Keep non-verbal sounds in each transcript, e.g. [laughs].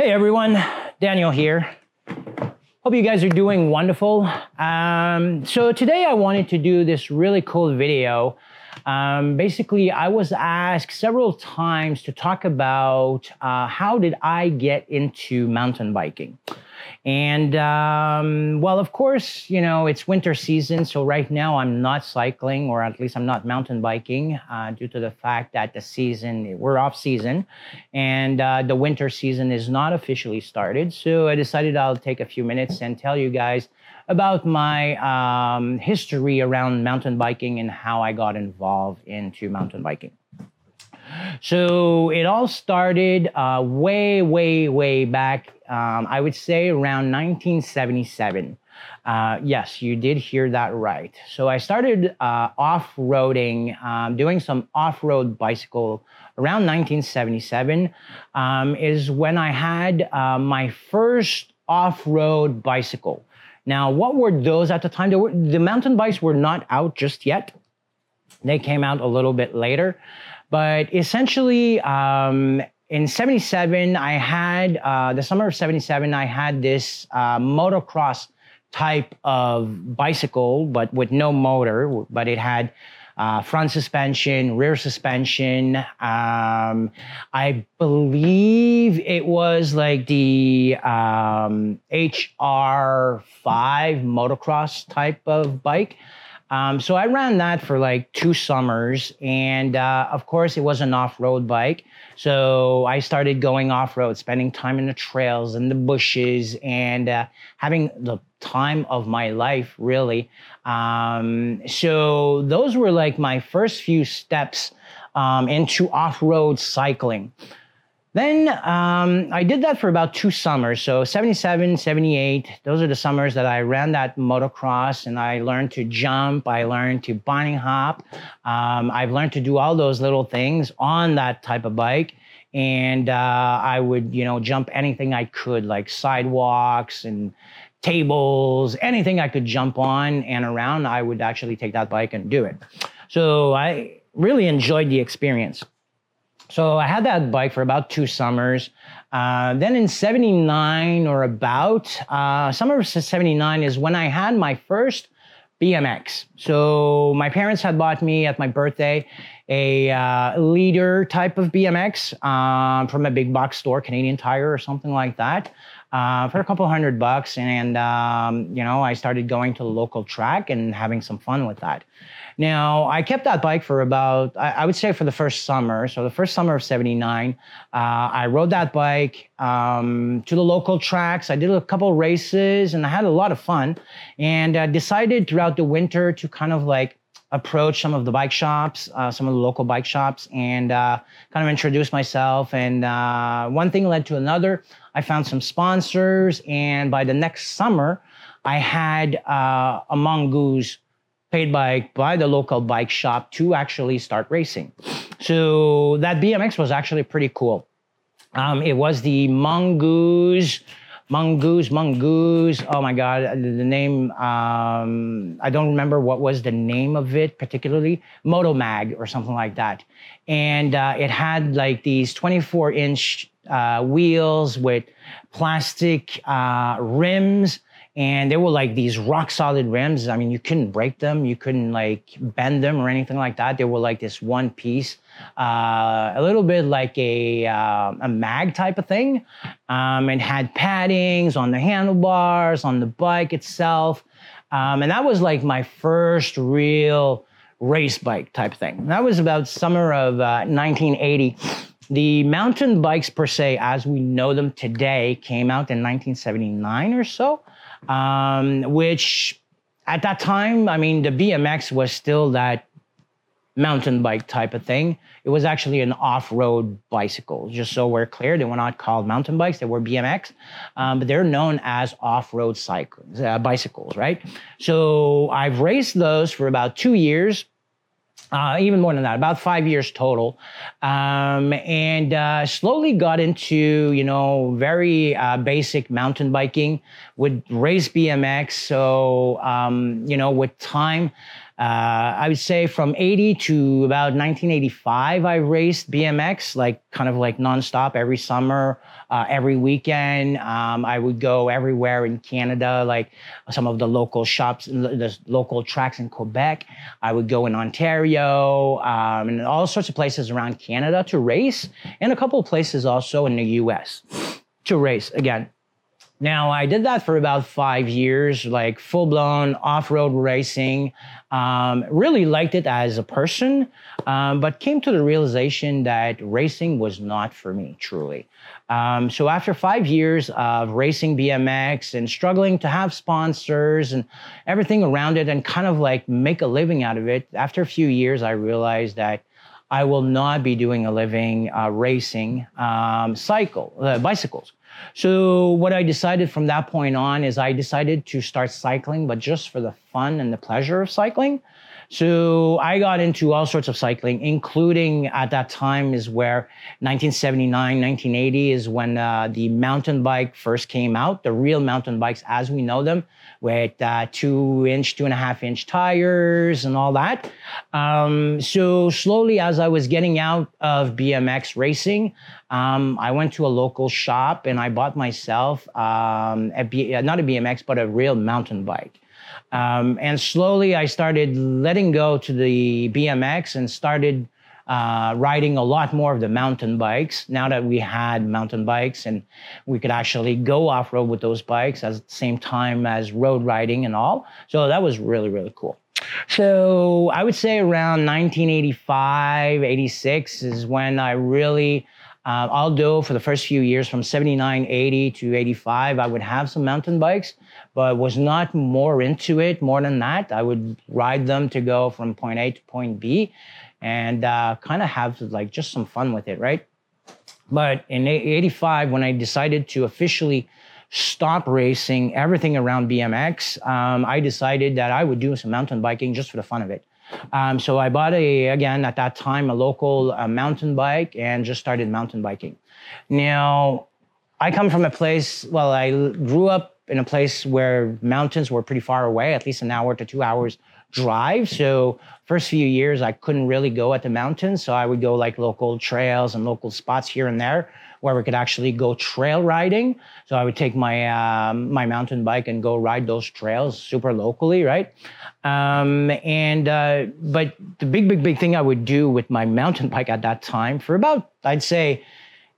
Hey everyone, Daniel here. Hope you guys are doing wonderful. Um, so today I wanted to do this really cool video. Um, basically, I was asked several times to talk about uh, how did I get into mountain biking. And um, well, of course, you know, it's winter season. So right now I'm not cycling, or at least I'm not mountain biking uh, due to the fact that the season, we're off season and uh, the winter season is not officially started. So I decided I'll take a few minutes and tell you guys about my um, history around mountain biking and how I got involved into mountain biking. So it all started uh, way, way, way back. Um, I would say around 1977. Uh, yes, you did hear that right. So I started uh, off roading, um, doing some off road bicycle around 1977. Um, is when I had uh, my first off road bicycle. Now, what were those at the time? Were, the mountain bikes were not out just yet. They came out a little bit later. But essentially, um, in 77, I had, uh, the summer of 77, I had this uh, motocross type of bicycle, but with no motor, but it had uh, front suspension, rear suspension. Um, I believe it was like the um, HR5 motocross type of bike. Um, so I ran that for like two summers, and uh, of course it was an off-road bike. So I started going off-road, spending time in the trails and the bushes, and uh, having the time of my life, really. Um, so those were like my first few steps um, into off-road cycling. Then um, I did that for about two summers. So 77, 78, those are the summers that I ran that motocross and I learned to jump. I learned to bunny hop. Um, I've learned to do all those little things on that type of bike. And uh, I would, you know, jump anything I could, like sidewalks and tables, anything I could jump on and around. I would actually take that bike and do it. So I really enjoyed the experience. So I had that bike for about two summers. Uh, then in 79 or about, uh, summer of 79 is when I had my first BMX. So my parents had bought me at my birthday a uh, leader type of BMX um, from a big box store, Canadian Tire or something like that, uh, for a couple hundred bucks. And, um, you know, I started going to the local track and having some fun with that. Now, I kept that bike for about, I, I would say for the first summer. So the first summer of 79, uh, I rode that bike um, to the local tracks. I did a couple races and I had a lot of fun and uh, decided throughout the winter to kind of like approach some of the bike shops, uh, some of the local bike shops, and uh, kind of introduce myself. And uh, one thing led to another. I found some sponsors, and by the next summer, I had uh, a mongoose paid by by the local bike shop to actually start racing. So that BMX was actually pretty cool. Um, it was the Mongoose, Mongoose, Mongoose. Oh my God, the name. Um, I don't remember what was the name of it particularly. Motomag or something like that. And uh, it had like these 24 inch uh, wheels with plastic uh, rims and they were like these rock solid rims. I mean, you couldn't break them, you couldn't like bend them or anything like that. They were like this one piece, uh, a little bit like a uh, a mag type of thing. Um, and had paddings on the handlebars, on the bike itself, um, and that was like my first real race bike type thing. That was about summer of uh, 1980. The mountain bikes per se, as we know them today, came out in 1979 or so um, which at that time, I mean, the BMX was still that mountain bike type of thing. It was actually an off-road bicycle. Just so we're clear, they were not called mountain bikes; they were BMX, um, but they're known as off-road uh, bicycles, right? So I've raced those for about two years uh, even more than that, about five years total, um, and uh, slowly got into you know very uh, basic mountain biking, would race BMX. So um, you know with time, uh, I would say from 80 to about 1985, I raced BMX, like kind of like nonstop every summer, uh, every weekend. Um, I would go everywhere in Canada, like some of the local shops, the local tracks in Quebec. I would go in Ontario um, and all sorts of places around Canada to race, and a couple of places also in the US to race again. Now, I did that for about five years, like full blown off road racing. Um, really liked it as a person, um, but came to the realization that racing was not for me, truly. Um, so, after five years of racing BMX and struggling to have sponsors and everything around it and kind of like make a living out of it, after a few years, I realized that I will not be doing a living uh, racing um, cycle uh, bicycles. So what I decided from that point on is I decided to start cycling, but just for the fun and the pleasure of cycling. So I got into all sorts of cycling, including at that time is where 1979, 1980 is when uh, the mountain bike first came out, the real mountain bikes as we know them, with uh, two inch, two and a half inch tires and all that. Um, so slowly, as I was getting out of BMX racing, um, I went to a local shop and I bought myself um, a B- not a BMX, but a real mountain bike. Um, and slowly I started letting go to the BMX and started uh, riding a lot more of the mountain bikes now that we had mountain bikes and we could actually go off road with those bikes at the same time as road riding and all. So that was really, really cool. So I would say around 1985, 86 is when I really uh, although for the first few years, from 79, 80 to 85, I would have some mountain bikes, but was not more into it. More than that, I would ride them to go from point A to point B and uh, kind of have like just some fun with it, right? But in 85, when I decided to officially stop racing everything around BMX, um, I decided that I would do some mountain biking just for the fun of it. Um, so I bought a again at that time a local uh, mountain bike and just started mountain biking. Now, I come from a place. Well, I grew up in a place where mountains were pretty far away, at least an hour to two hours drive. So first few years I couldn't really go at the mountains, so I would go like local trails and local spots here and there where we could actually go trail riding. So I would take my um, my mountain bike and go ride those trails super locally, right? Um, and uh, but the big, big, big thing I would do with my mountain bike at that time for about I'd say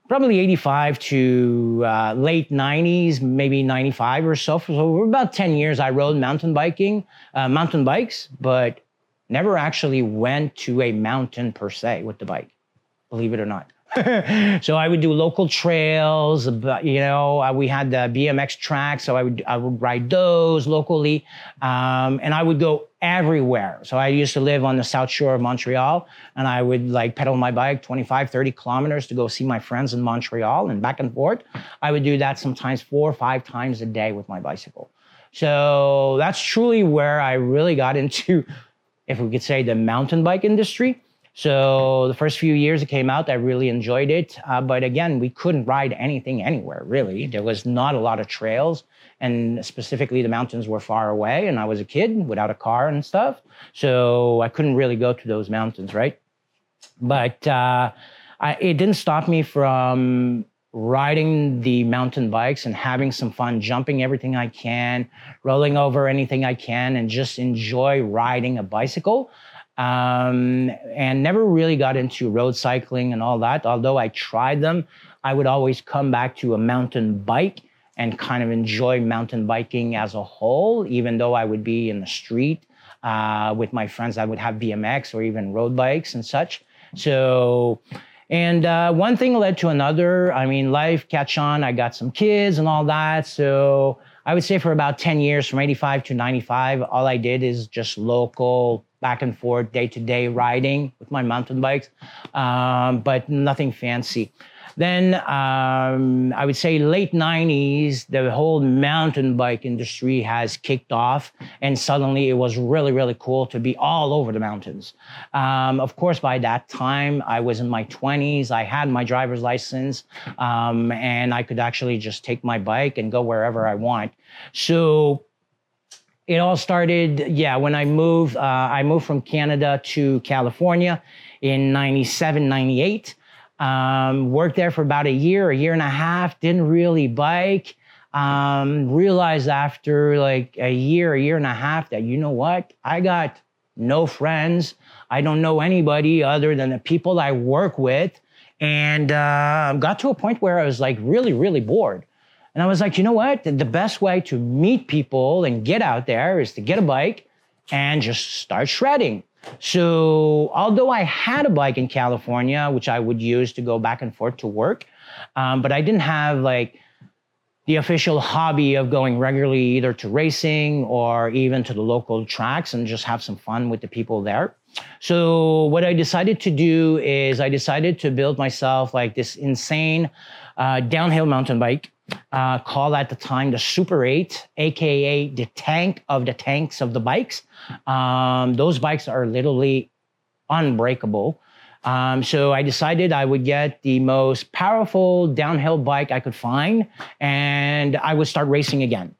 probably 85 to uh, late 90s, maybe 95 or so. So for about 10 years, I rode mountain biking, uh, mountain bikes, but never actually went to a mountain per se with the bike, believe it or not. [laughs] so I would do local trails. but You know, uh, we had the BMX tracks, so I would I would ride those locally, um, and I would go everywhere. So I used to live on the south shore of Montreal, and I would like pedal my bike 25, 30 kilometers to go see my friends in Montreal and back and forth. I would do that sometimes four or five times a day with my bicycle. So that's truly where I really got into, if we could say, the mountain bike industry. So the first few years it came out, I really enjoyed it. Uh, but again, we couldn't ride anything anywhere really. There was not a lot of trails, and specifically the mountains were far away, and I was a kid without a car and stuff, so I couldn't really go to those mountains, right? But uh, I, it didn't stop me from riding the mountain bikes and having some fun, jumping everything I can, rolling over anything I can, and just enjoy riding a bicycle um, and never really got into road cycling and all that. Although I tried them, I would always come back to a mountain bike and kind of enjoy mountain biking as a whole, even though I would be in the street uh, with my friends. I would have BMX or even road bikes and such. So, and uh, one thing led to another. I mean, life catch on. I got some kids and all that. So I would say for about 10 years, from 85 to 95, all I did is just local back and forth, day to day riding with my mountain bikes, um, but nothing fancy. Then um, I would say late 90s, the whole mountain bike industry has kicked off, and suddenly it was really, really cool to be all over the mountains. Um, of course, by that time, I was in my 20s. I had my driver's license, um, and I could actually just take my bike and go wherever I want. So it all started, yeah, when I moved. Uh, I moved from Canada to California in 97, 98. Um, worked there for about a year, a year and a half, didn't really bike. Um, realized after like a year, a year and a half that, you know what? I got no friends. I don't know anybody other than the people I work with. And uh, got to a point where I was like really, really bored. And I was like, you know what? The best way to meet people and get out there is to get a bike and just start shredding. So, although I had a bike in California, which I would use to go back and forth to work, um, but I didn't have like the official hobby of going regularly either to racing or even to the local tracks and just have some fun with the people there. So, what I decided to do is I decided to build myself like this insane uh, downhill mountain bike uh, called at the time the Super 8, aka the tank of the tanks of the bikes. Um, those bikes are literally unbreakable. Um, so I decided I would get the most powerful downhill bike I could find and I would start racing again.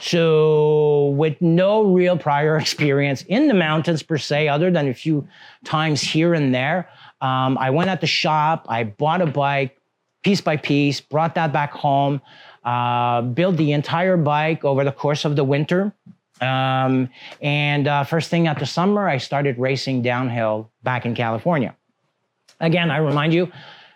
So, with no real prior [laughs] experience in the mountains per se, other than a few times here and there, um, I went at the shop, I bought a bike, piece by piece, brought that back home, uh, built the entire bike over the course of the winter. Um, and uh, first thing after summer, I started racing downhill back in California. Again, I remind you,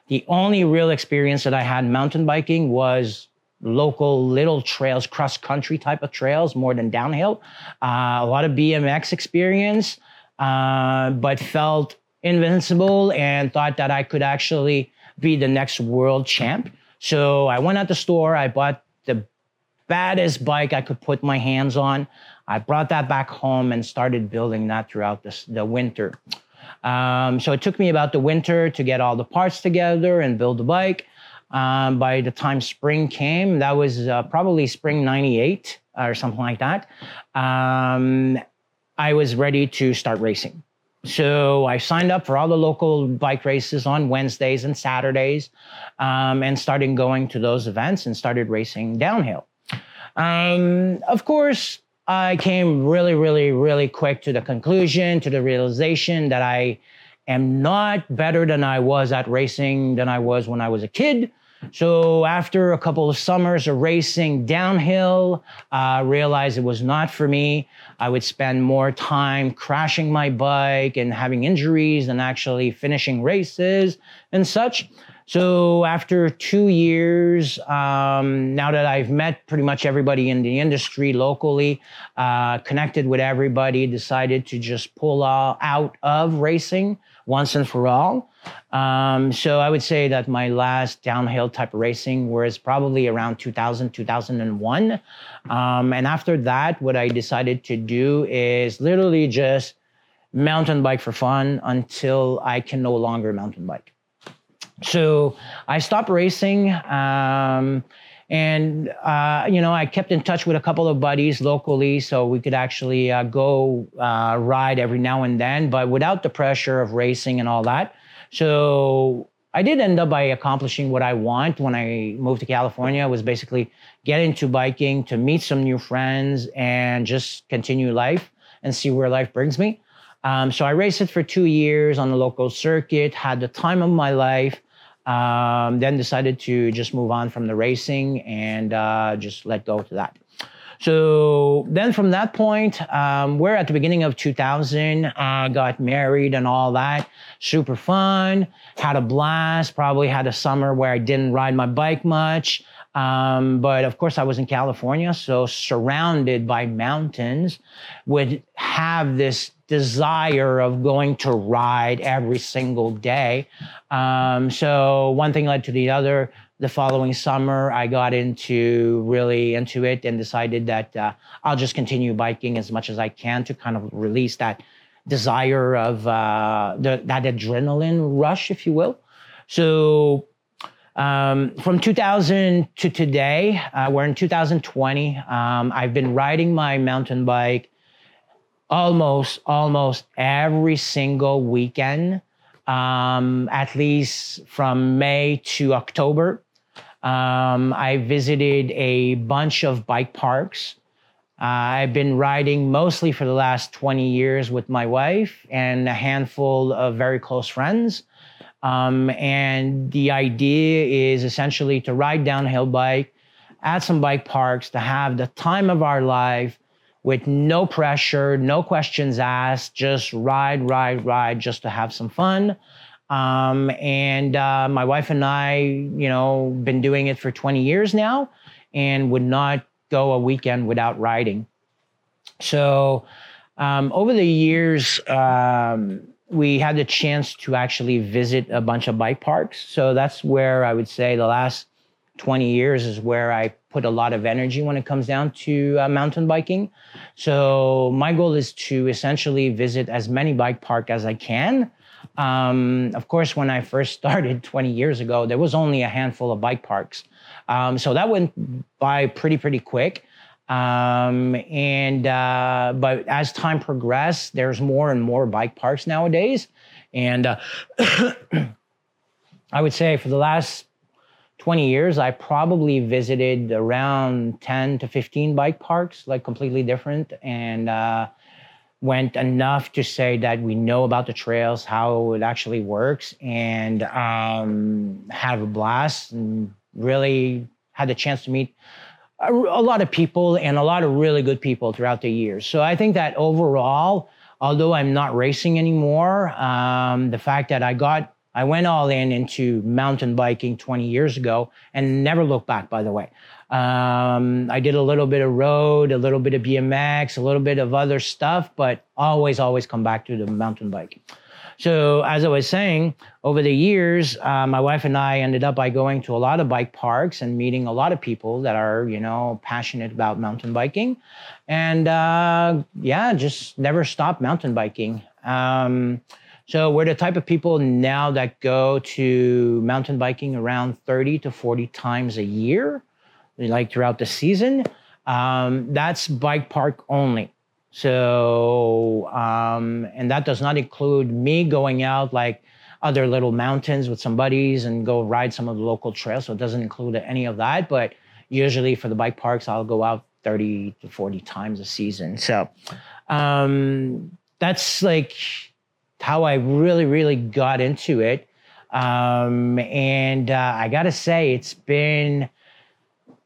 the only real experience that I had mountain biking was local little trails, cross country type of trails, more than downhill. Uh, a lot of BMX experience, uh, but felt invincible and thought that I could actually be the next world champ. So I went out the store, I bought the baddest bike I could put my hands on. I brought that back home and started building that throughout this, the winter. Um, so it took me about the winter to get all the parts together and build the bike. Um, by the time spring came, that was uh, probably spring 98 or something like that. Um, I was ready to start racing. So I signed up for all the local bike races on Wednesdays and Saturdays, um, and started going to those events and started racing downhill. Um, of course, I came really, really, really quick to the conclusion, to the realization that I am not better than I was at racing than I was when I was a kid. So after a couple of summers of racing downhill, I uh, realized it was not for me. I would spend more time crashing my bike and having injuries than actually finishing races and such. So after two years, um, now that I've met pretty much everybody in the industry locally, uh, connected with everybody, decided to just pull out of racing once and for all. Um, so I would say that my last downhill type racing was probably around 2000, 2001. Um, and after that, what I decided to do is literally just mountain bike for fun until I can no longer mountain bike. So I stopped racing. Um, and uh, you know, I kept in touch with a couple of buddies locally, so we could actually uh, go uh, ride every now and then, but without the pressure of racing and all that. So I did end up by accomplishing what I want when I moved to California. Was basically get into biking to meet some new friends and just continue life and see where life brings me. Um, so I raced it for two years on the local circuit, had the time of my life. Um, then decided to just move on from the racing and uh, just let go to that. So then from that point, um, we're at the beginning of 2000, uh, got married and all that. Super fun, had a blast, probably had a summer where I didn't ride my bike much. Um, but of course, I was in California, so surrounded by mountains, would have this desire of going to ride every single day. Um, so one thing led to the other. The following summer, I got into really into it and decided that uh, I'll just continue biking as much as I can to kind of release that desire of uh, the, that adrenaline rush, if you will. So um, from 2000 to today, uh, we're in 2020. Um, I've been riding my mountain bike almost almost every single weekend, um, at least from May to October. Um, I visited a bunch of bike parks Uh, I've been riding mostly for the last 20 years with my wife and a handful of very close friends. Um, and the idea is essentially to ride downhill bike at some bike parks, to have the time of our life with no pressure, no questions asked, just ride, ride, ride, just to have some fun. Um, and uh, my wife and I, you know, been doing it for 20 years now and would not go a weekend without riding. So um, over the years, um, we had the chance to actually visit a bunch of bike parks. So that's where I would say the last 20 years is where I put a lot of energy when it comes down to uh, mountain biking. So my goal is to essentially visit as many bike park as I can. Um, of course, when I first [laughs] started 20 years ago, there was only a handful of bike parks. Um, so that went by pretty, pretty quick. Um, and uh, but as time progressed, there's more and more bike parks nowadays. And uh, [coughs] I would say for the last 20 years, I probably visited around 10 to 15 bike parks, like completely different, and uh, went enough to say that we know about the trails, how it actually works, and um, have a blast and really had the chance to meet a, a lot of people and a lot of really good people throughout the years. So I think that overall, although I'm not racing anymore, um, the fact that I got I went all in into mountain biking 20 years ago and never looked back, by the way. Um, I did a little bit of road, a little bit of BMX, a little bit of other stuff, but always, always come back to the mountain bike. So, as I was saying, over the years, uh, my wife and I ended up by going to a lot of bike parks and meeting a lot of people that are, you know, passionate about mountain biking, and uh, yeah, just never stopped mountain biking. Um, so we're the type of people now that go to mountain biking around 30 to 40 times a year, like throughout the season. Um, that's bike park only. So, um, and that does not include me going out like other little mountains with some buddies and go ride some of the local trails. So it doesn't include any of that. But usually for the bike parks, I'll go out 30 to 40 times a season. So um, that's like, how I really, really got into it. Um, and uh, I got to say, it's been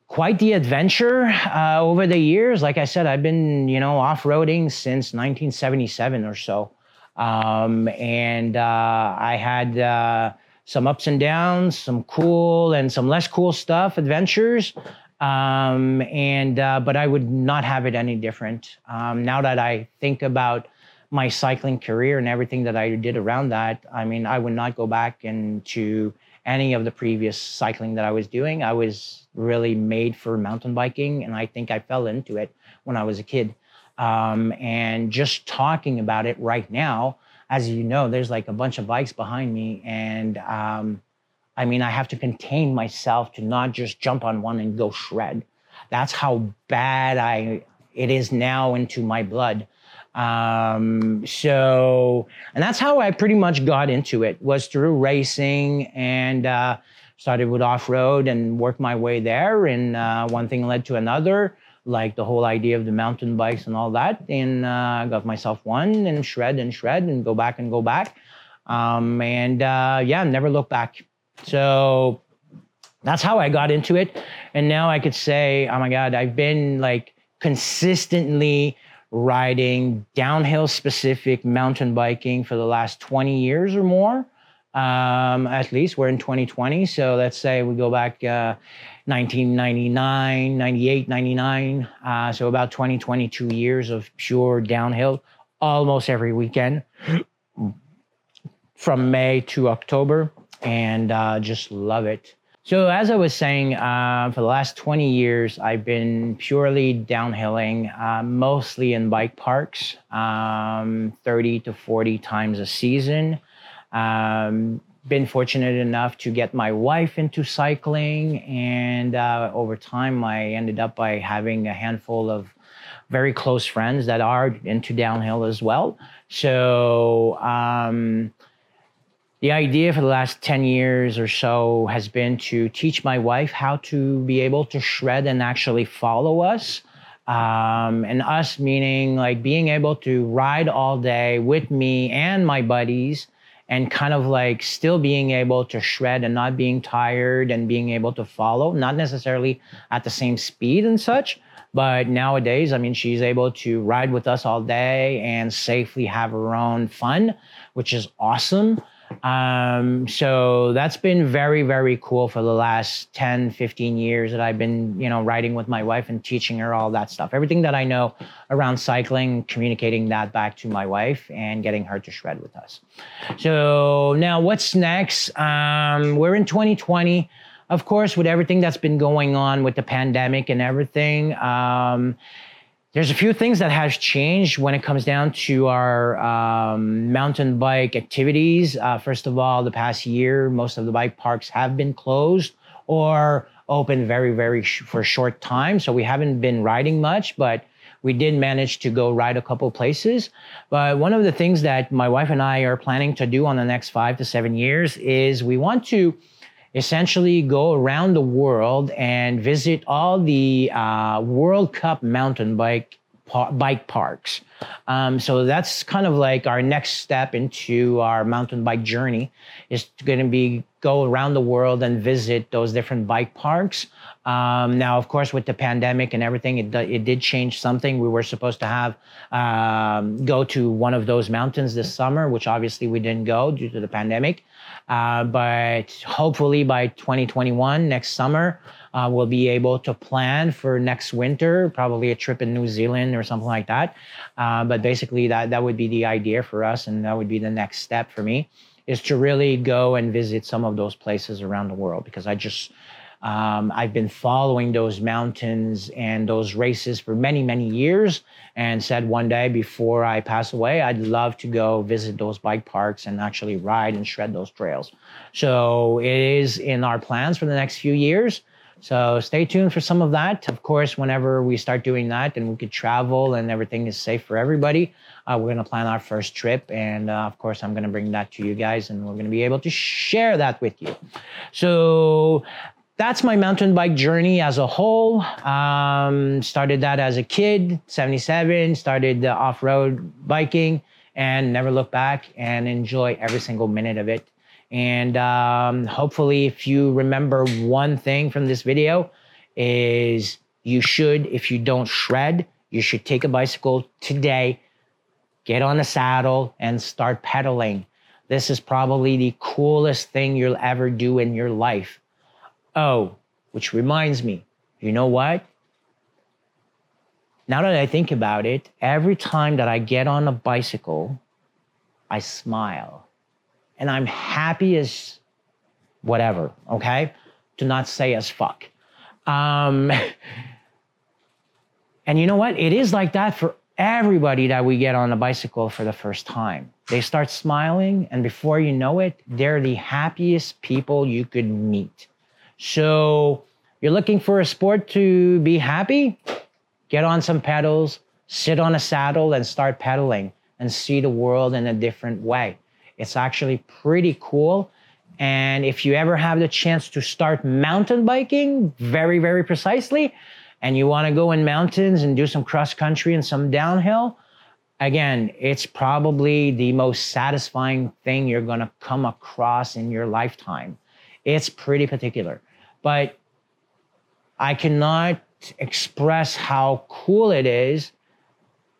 quite the adventure uh, over the years. Like I said, I've been, you know, off roading since 1977 or so. Um, and uh, I had uh, some ups and downs, some cool and some less cool stuff, adventures. Um, and uh, but I would not have it any different. Um, now that I think about my cycling career and everything that I did around that, I mean, I would not go back into any of the previous cycling that I was doing. I was really made for mountain biking, and I think I fell into it when I was a kid. Um, and just talking about it right now, as you know, there's like a bunch of bikes behind me, and um, I mean, I have to contain myself to not just jump on one and go shred. That's how bad I it is now into my blood. Um, so, and that's how I pretty much got into it was through racing and uh, started with off road and worked my way there. And uh, one thing led to another, like the whole idea of the mountain bikes and all that. And uh, got myself one and shred and shred and go back and go back. Um, and uh, yeah, never look back. So that's how I got into it. And now I could say, oh my God, I've been like consistently riding downhill specific mountain biking for the last 20 years or more. Um, at least we're in 2020. So let's say we go back uh, 1999, 98, 99. Uh, so about 20, 22 years of pure downhill almost every weekend from May to October and uh, just love it. So, as I was saying, uh, for the last 20 years, I've been purely downhilling, uh, mostly in bike parks, um, 30 to 40 times a season. Um, been fortunate enough to get my wife into cycling, and uh, over time, I ended up by having a handful of very close friends that are into downhill as well. So, um, the idea for the last 10 years or so has been to teach my wife how to be able to shred and actually follow us. Um, and us meaning like being able to ride all day with me and my buddies and kind of like still being able to shred and not being tired and being able to follow, not necessarily at the same speed and such. But nowadays, I mean, she's able to ride with us all day and safely have her own fun, which is awesome. Um, so that's been very, very cool for the last 10, 15 years that I've been, you know, riding with my wife and teaching her all that stuff. Everything that I know around cycling, communicating that back to my wife and getting her to shred with us. So now what's next? Um, we're in 2020. Of course, with everything that's been going on with the pandemic and everything, um, there's a few things that has changed when it comes down to our um, mountain bike activities. Uh, first of all, the past year, most of the bike parks have been closed or open very, very sh- for a short time. So we haven't been riding much, but we did manage to go ride a couple places. But one of the things that my wife and I are planning to do on the next five to seven years is we want to essentially go around the world and visit all the uh, World Cup mountain bike par- bike parks. Um, so that's kind of like our next step into our mountain bike journey is going to be go around the world and visit those different bike parks. Um, now, of course, with the pandemic and everything, it, it did change something. We were supposed to have um, go to one of those mountains this summer, which obviously we didn't go due to the pandemic. Uh, but hopefully by 2021, next summer, uh, we'll be able to plan for next winter, probably a trip in New Zealand or something like that. Uh, but basically, that that would be the idea for us, and that would be the next step for me, is to really go and visit some of those places around the world because I just um, I've been following those mountains and those races for many, many years and said one day before I pass away, I'd love to go visit those bike parks and actually ride and shred those trails. So it is in our plans for the next few years. So stay tuned for some of that. Of course, whenever we start doing that and we could travel and everything is safe for everybody, uh, we're going to plan our first trip. And uh, of course, I'm going to bring that to you guys and we're going to be able to share that with you. So that's my mountain bike journey as a whole. Um, started that as a kid, 77, started the off road biking and never look back and enjoy every single minute of it. And um, hopefully, if you remember one thing from this video, is you should, if you don't shred, you should take a bicycle today, get on a saddle, and start pedaling. This is probably the coolest thing you'll ever do in your life Oh, which reminds me, you know what? Now that I think about it, every time that I get on a bicycle, I smile. And I'm happy as whatever, okay? To not say as fuck. Um, [laughs] and you know what? It is like that for everybody that we get on a bicycle for the first time. They start smiling, and before you know it, they're the happiest people you could meet. So you're looking for a sport to be happy? Get on some pedals, sit on a saddle, and start pedaling and see the world in a different way. It's actually pretty cool. And if you ever have the chance to start mountain biking, very, very precisely, and you want to go in mountains and do some cross country and some downhill, again, it's probably the most satisfying thing you're going to come across in your lifetime. It's pretty particular but I cannot express how cool it is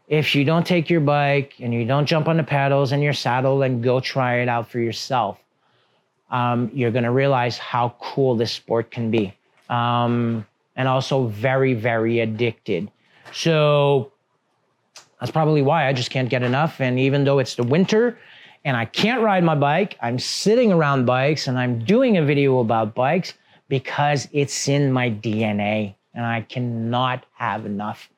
if you don't take your bike and you don't jump on the pedals and your saddle and go try it out for yourself. Um, you're going to realize how cool this sport can be. Um, and also very, very addicted. So that's probably why I just can't get enough. And even though it's the winter and I can't ride my bike, I'm sitting around bikes and I'm doing a video about bikes because it's in my DNA and I cannot have enough.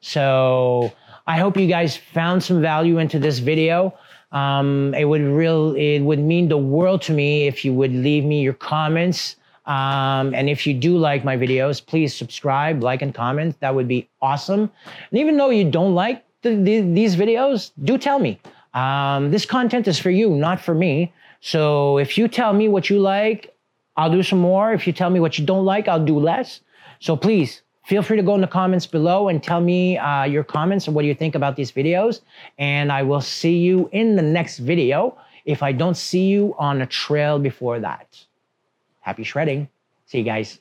So I hope you guys found some value into this video. Um, it would real it would mean the world to me if you would leave me your comments. Um, and if you do like my videos, please subscribe, like, and comment. That would be awesome. And even though you don't like the, the, these videos, do tell me. Um, this content is for you, not for me. So if you tell me what you like, I'll do some more. If you tell me what you don't like, I'll do less. So please feel free to go in the comments below and tell me uh, your comments and what you think about these videos. And I will see you in the next video if I don't see you on a trail before that. Happy shredding. See you guys.